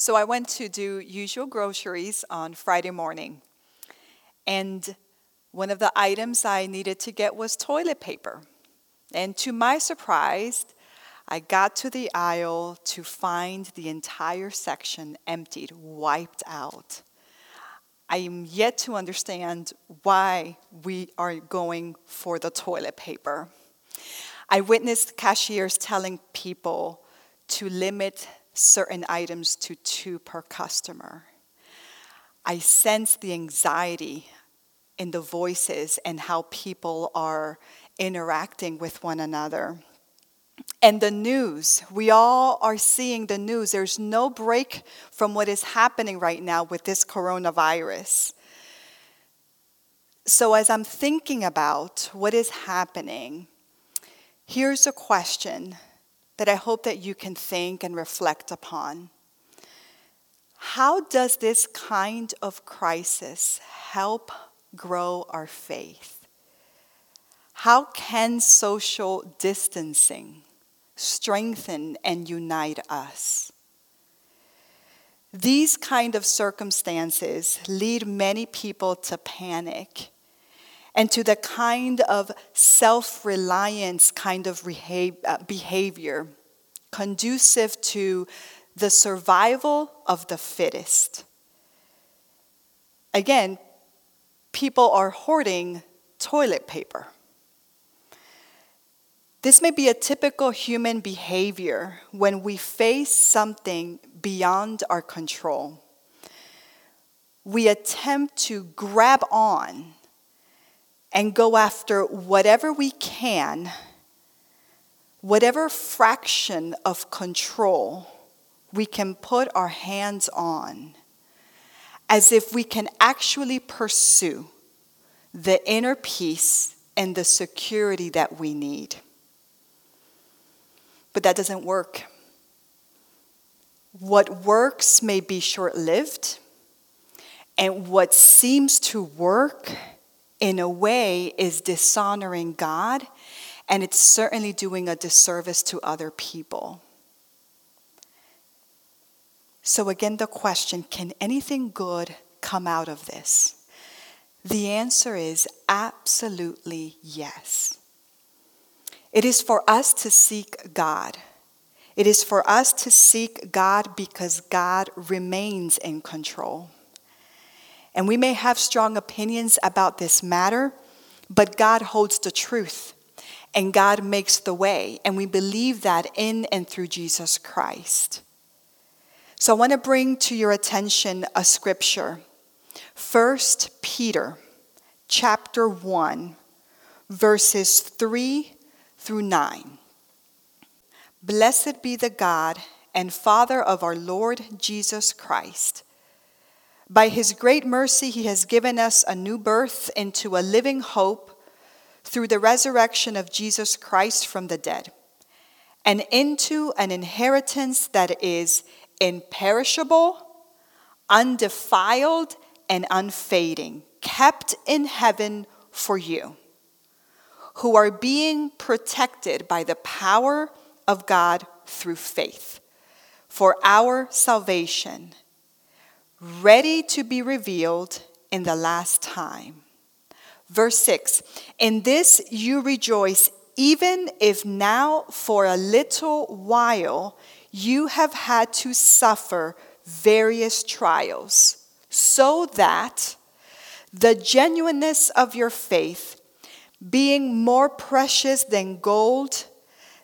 So I went to do usual groceries on Friday morning. And one of the items I needed to get was toilet paper. And to my surprise, I got to the aisle to find the entire section emptied, wiped out. I am yet to understand why we are going for the toilet paper. I witnessed cashiers telling people to limit certain items to two per customer. I sense the anxiety in the voices and how people are interacting with one another. And the news, we all are seeing the news. There's no break from what is happening right now with this coronavirus. So, as I'm thinking about what is happening, here's a question that I hope that you can think and reflect upon. How does this kind of crisis help grow our faith? How can social distancing strengthen and unite us? These kind of circumstances lead many people to panic and to the kind of self reliance kind of uh, behavior conducive to the survival of the fittest. Again, people are hoarding toilet paper. This may be a typical human behavior when we face something beyond our control. We attempt to grab on and go after whatever we can, whatever fraction of control we can put our hands on as if we can actually pursue the inner peace and the security that we need. But that doesn't work. What works may be short lived, and what seems to work in a way is dishonoring God, and it's certainly doing a disservice to other people. So, again, the question can anything good come out of this? The answer is absolutely yes. It is for us to seek God. It is for us to seek God because God remains in control. And we may have strong opinions about this matter, but God holds the truth and God makes the way. And we believe that in and through Jesus Christ. So I want to bring to your attention a scripture. 1 Peter chapter 1 verses 3 through 9. Blessed be the God and Father of our Lord Jesus Christ. By his great mercy, he has given us a new birth into a living hope through the resurrection of Jesus Christ from the dead, and into an inheritance that is imperishable, undefiled, and unfading, kept in heaven for you, who are being protected by the power of God through faith for our salvation, ready to be revealed in the last time. Verse 6 In this you rejoice, even if now for a little while you have had to suffer various trials, so that the genuineness of your faith, being more precious than gold,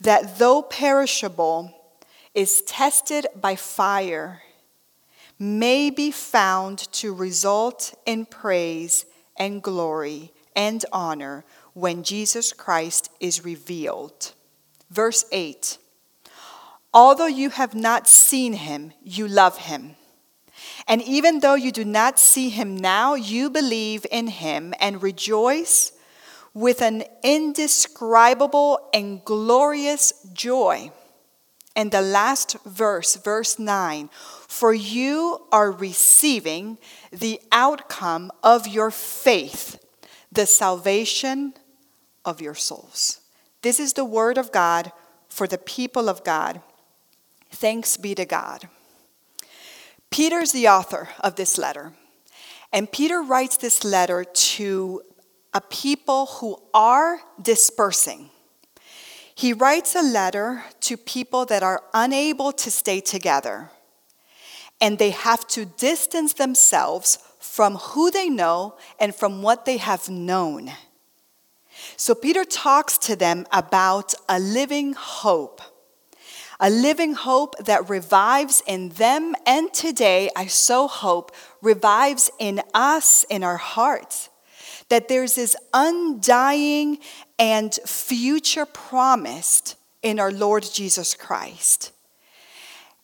that though perishable, is tested by fire, may be found to result in praise and glory and honor when Jesus Christ is revealed. Verse 8 Although you have not seen him, you love him. And even though you do not see him now, you believe in him and rejoice with an indescribable and glorious joy. And the last verse, verse 9 For you are receiving the outcome of your faith, the salvation of your souls. This is the word of God for the people of God. Thanks be to God. Peter's the author of this letter. And Peter writes this letter to a people who are dispersing. He writes a letter to people that are unable to stay together. And they have to distance themselves from who they know and from what they have known. So Peter talks to them about a living hope a living hope that revives in them, and today, I so hope, revives in us, in our hearts. That there's this undying and future promised in our Lord Jesus Christ.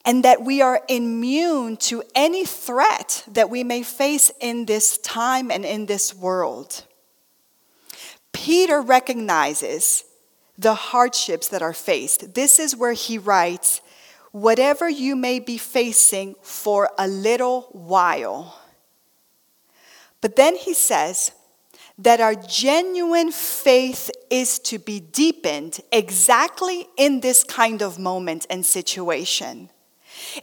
And that we are immune to any threat that we may face in this time and in this world. Peter recognizes the hardships that are faced. This is where he writes, Whatever you may be facing for a little while. But then he says that our genuine faith is to be deepened exactly in this kind of moment and situation.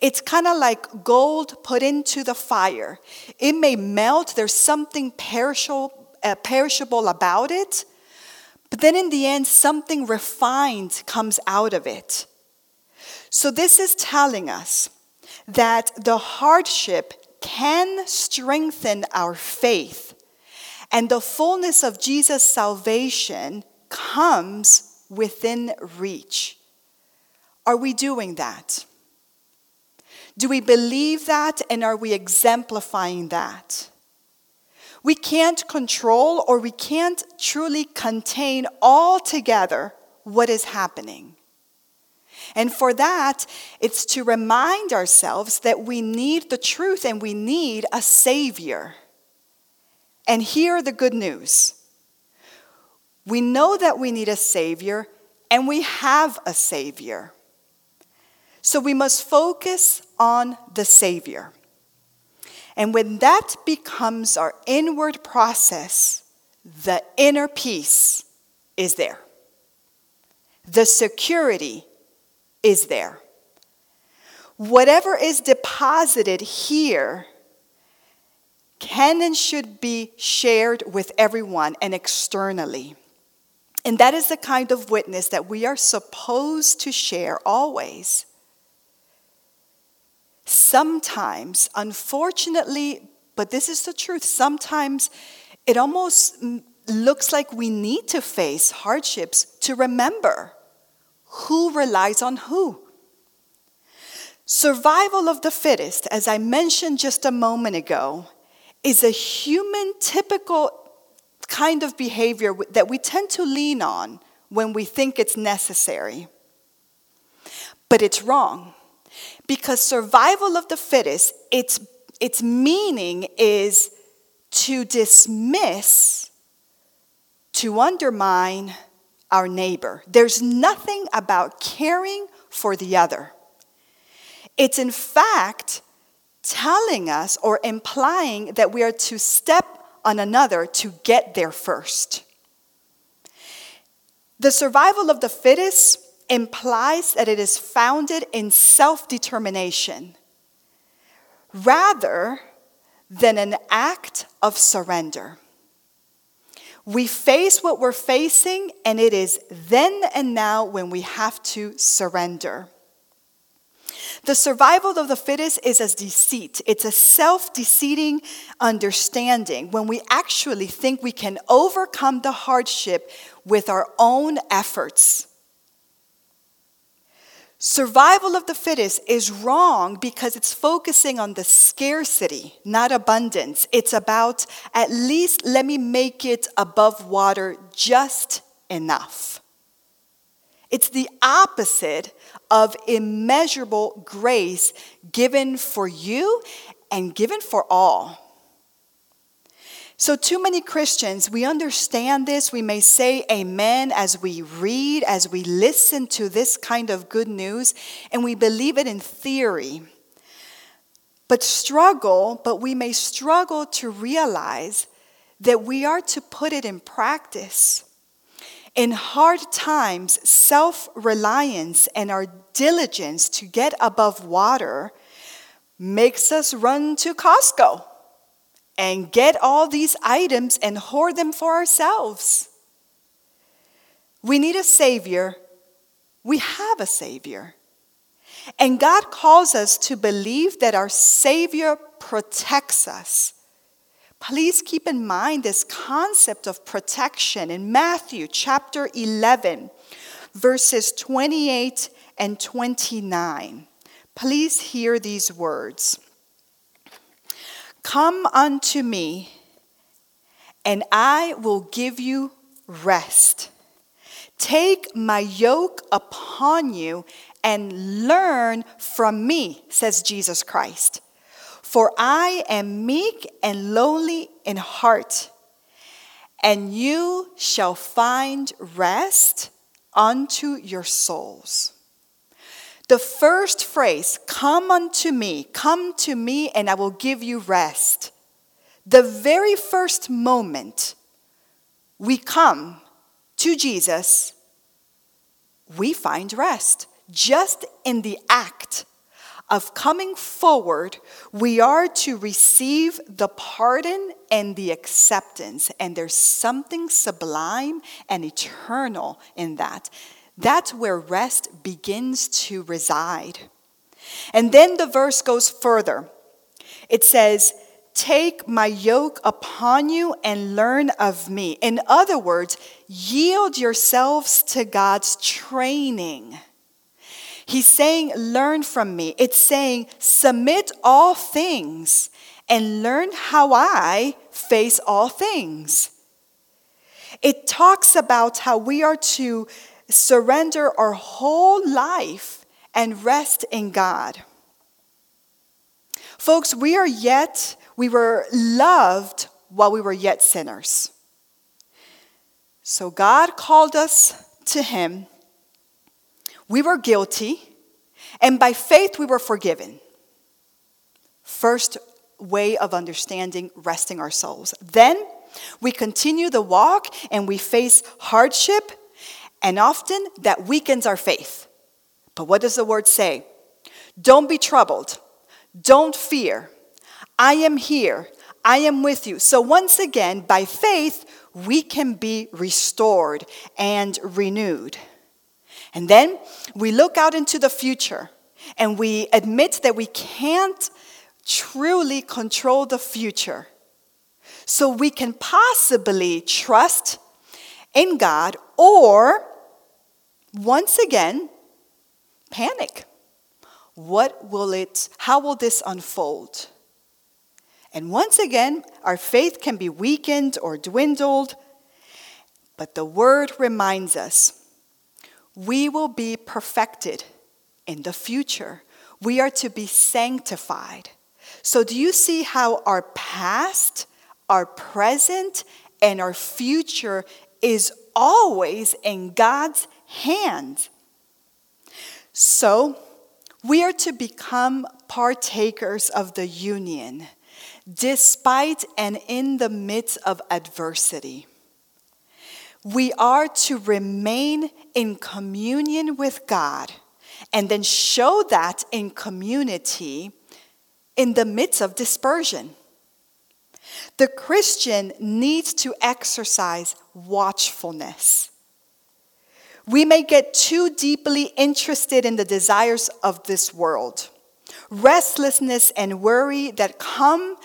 It's kind of like gold put into the fire. It may melt, there's something perishable, uh, perishable about it, but then in the end, something refined comes out of it. So this is telling us that the hardship can strengthen our faith, and the fullness of Jesus' salvation comes within reach. Are we doing that? Do we believe that and are we exemplifying that? We can't control or we can't truly contain altogether what is happening. And for that, it's to remind ourselves that we need the truth and we need a Savior. And here the good news we know that we need a Savior, and we have a Savior. So we must focus on the Savior. And when that becomes our inward process, the inner peace is there. The security is there. Whatever is deposited here can and should be shared with everyone and externally. And that is the kind of witness that we are supposed to share always. Sometimes, unfortunately, but this is the truth, sometimes it almost looks like we need to face hardships to remember who relies on who. Survival of the fittest, as I mentioned just a moment ago, is a human typical kind of behavior that we tend to lean on when we think it's necessary. But it's wrong. Because survival of the fittest, its, its meaning is to dismiss, to undermine our neighbor. There's nothing about caring for the other. It's in fact telling us or implying that we are to step on another to get there first. The survival of the fittest implies that it is founded in self determination rather than an act of surrender. We face what we're facing, and it is then and now when we have to surrender. The survival of the fittest is a deceit. It's a self deceiving understanding when we actually think we can overcome the hardship with our own efforts. Survival of the fittest is wrong because it's focusing on the scarcity, not abundance. It's about at least let me make it above water just enough. It's the opposite of immeasurable grace given for you and given for all. So, too many Christians, we understand this. We may say amen as we read, as we listen to this kind of good news, and we believe it in theory. But struggle, but we may struggle to realize that we are to put it in practice. In hard times, self reliance and our diligence to get above water makes us run to Costco and get all these items and hoard them for ourselves. We need a Savior. We have a Savior. And God calls us to believe that our Savior protects us. Please keep in mind this concept of protection in Matthew chapter 11, verses 28 and 29. Please hear these words Come unto me, and I will give you rest. Take my yoke upon you and learn from me, says Jesus Christ. For I am meek and lowly in heart, and you shall find rest unto your souls. The first phrase, come unto me, come to me, and I will give you rest. The very first moment we come to Jesus, we find rest. Just in the act of coming forward, we are to receive the pardon and the acceptance. And there's something sublime and eternal in that. That's where rest begins to reside. And then the verse goes further. It says, Take my yoke upon you and learn of me. In other words, yield yourselves to God's training. He's saying, Learn from me. It's saying, Submit all things and learn how I face all things. It talks about how we are to surrender our whole life and rest in God. Folks, we are yet, we were loved while we were yet sinners. So God called us to Him. We were guilty, and by faith we were forgiven. First way of understanding resting our souls. Then we continue the walk and we face hardship and often that weakens our faith. But what does the word say? Don't be troubled. Don't fear. I am here. I am with you. So, once again, by faith, we can be restored and renewed. And then we look out into the future and we admit that we can't truly control the future. So, we can possibly trust in God or once again, panic. What will it, how will this unfold? And once again, our faith can be weakened or dwindled, but the word reminds us we will be perfected in the future. We are to be sanctified. So, do you see how our past, our present, and our future is always in God's hand. So, we are to become partakers of the union, despite and in the midst of adversity. We are to remain in communion with God and then show that in community in the midst of dispersion. The Christian needs to exercise watchfulness we may get too deeply interested in the desires of this world. Restlessness and worry that come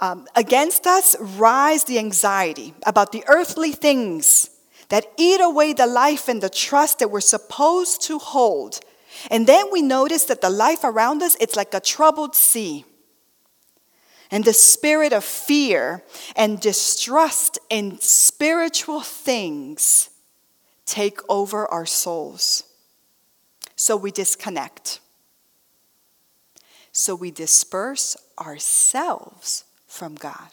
um, against us rise the anxiety about the earthly things that eat away the life and the trust that we're supposed to hold. And then we notice that the life around us, it's like a troubled sea. And the spirit of fear and distrust in spiritual things take over our souls. So we disconnect. So we disperse ourselves from God.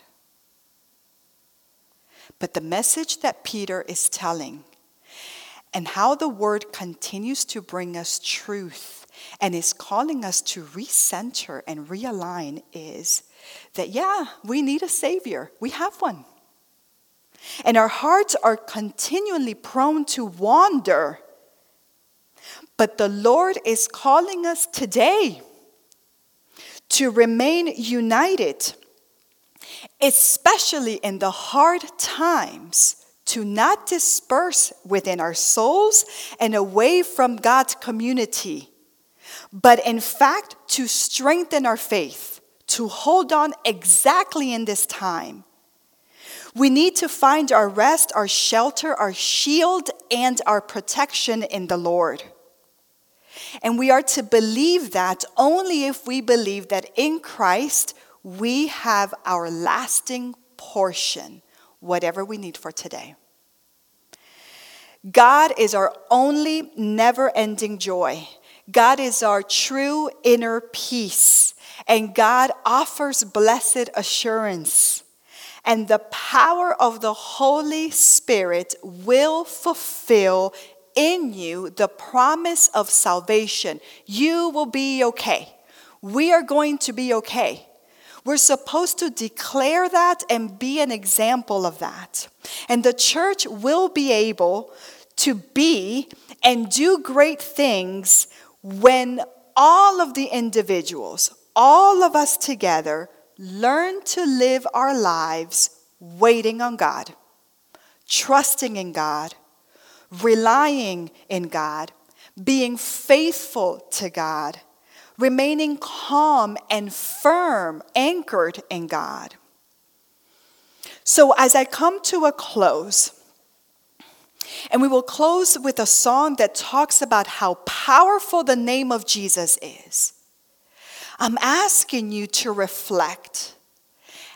But the message that Peter is telling and how the word continues to bring us truth and is calling us to recenter and realign is that, yeah, we need a Savior. We have one. And our hearts are continually prone to wander. But the Lord is calling us today to remain united, especially in the hard times, to not disperse within our souls and away from God's community, but in fact to strengthen our faith, to hold on exactly in this time. We need to find our rest, our shelter, our shield, and our protection in the Lord. And we are to believe that only if we believe that in Christ we have our lasting portion, whatever we need for today. God is our only never ending joy. God is our true inner peace. And God offers blessed assurance. And the power of the Holy Spirit will fulfill in you the promise of salvation. You will be okay. We are going to be okay. We're supposed to declare that and be an example of that. And the church will be able to be and do great things when all of the individuals, all of us together, learn to live our lives waiting on God, trusting in God, relying in God, being faithful to God, remaining calm and firm, anchored in God. So, as I come to a close, and we will close with a song that talks about how powerful the name of Jesus is. I'm asking you to reflect.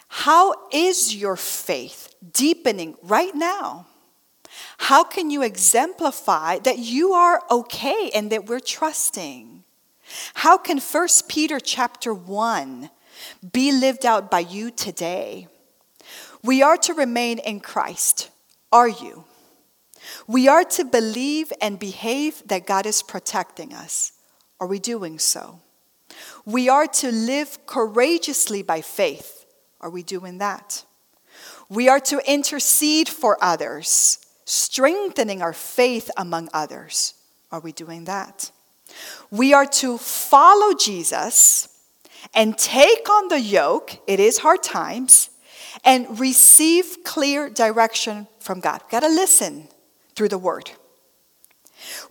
How is your faith deepening right now? How can you exemplify that you are okay and that we're trusting? How can 1 Peter chapter 1 be lived out by you today? We are to remain in Christ. Are you? We are to believe and behave that God is protecting us. Are we doing so? We are to live courageously by faith. Are we doing that? We are to intercede for others strengthening our faith among others. Are we doing that? We are to follow Jesus and take on the yoke, it is hard times, and receive clear direction from God. Got to listen through the word.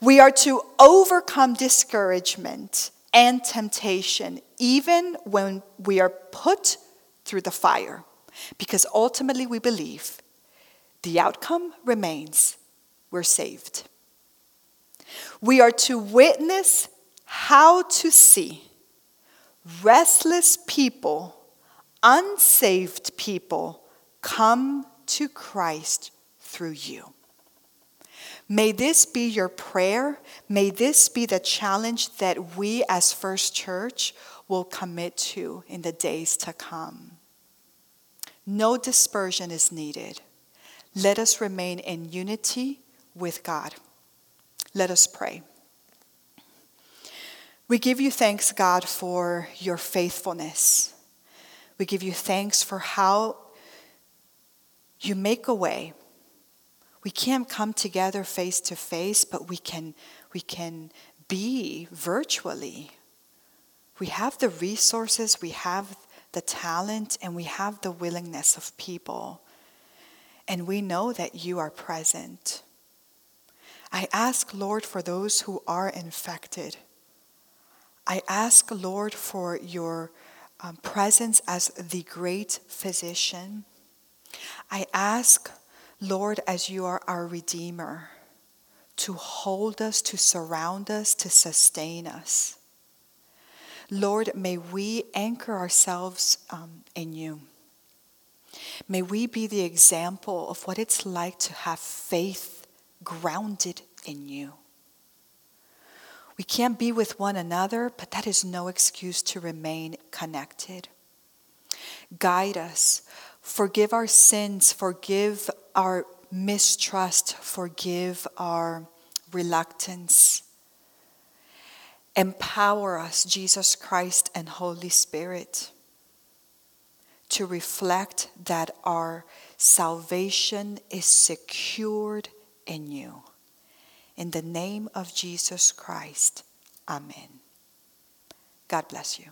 We are to overcome discouragement and temptation, even when we are put through the fire, because ultimately we believe the outcome remains we're saved. We are to witness how to see restless people, unsaved people come to Christ through you. May this be your prayer. May this be the challenge that we as First Church will commit to in the days to come. No dispersion is needed. Let us remain in unity with God. Let us pray. We give you thanks, God, for your faithfulness. We give you thanks for how you make a way. We can't come together face to face, but we can, we can be virtually. We have the resources, we have the talent, and we have the willingness of people and we know that you are present. I ask, Lord, for those who are infected. I ask, Lord, for your um, presence as the great physician. I ask, Lord, as you are our Redeemer, to hold us, to surround us, to sustain us. Lord, may we anchor ourselves um, in you. May we be the example of what it's like to have faith grounded in you. We can't be with one another, but that is no excuse to remain connected. Guide us. Forgive our sins. Forgive our mistrust. Forgive our reluctance. Empower us, Jesus Christ and Holy Spirit to reflect that our salvation is secured in you. In the name of Jesus Christ, Amen. God bless you.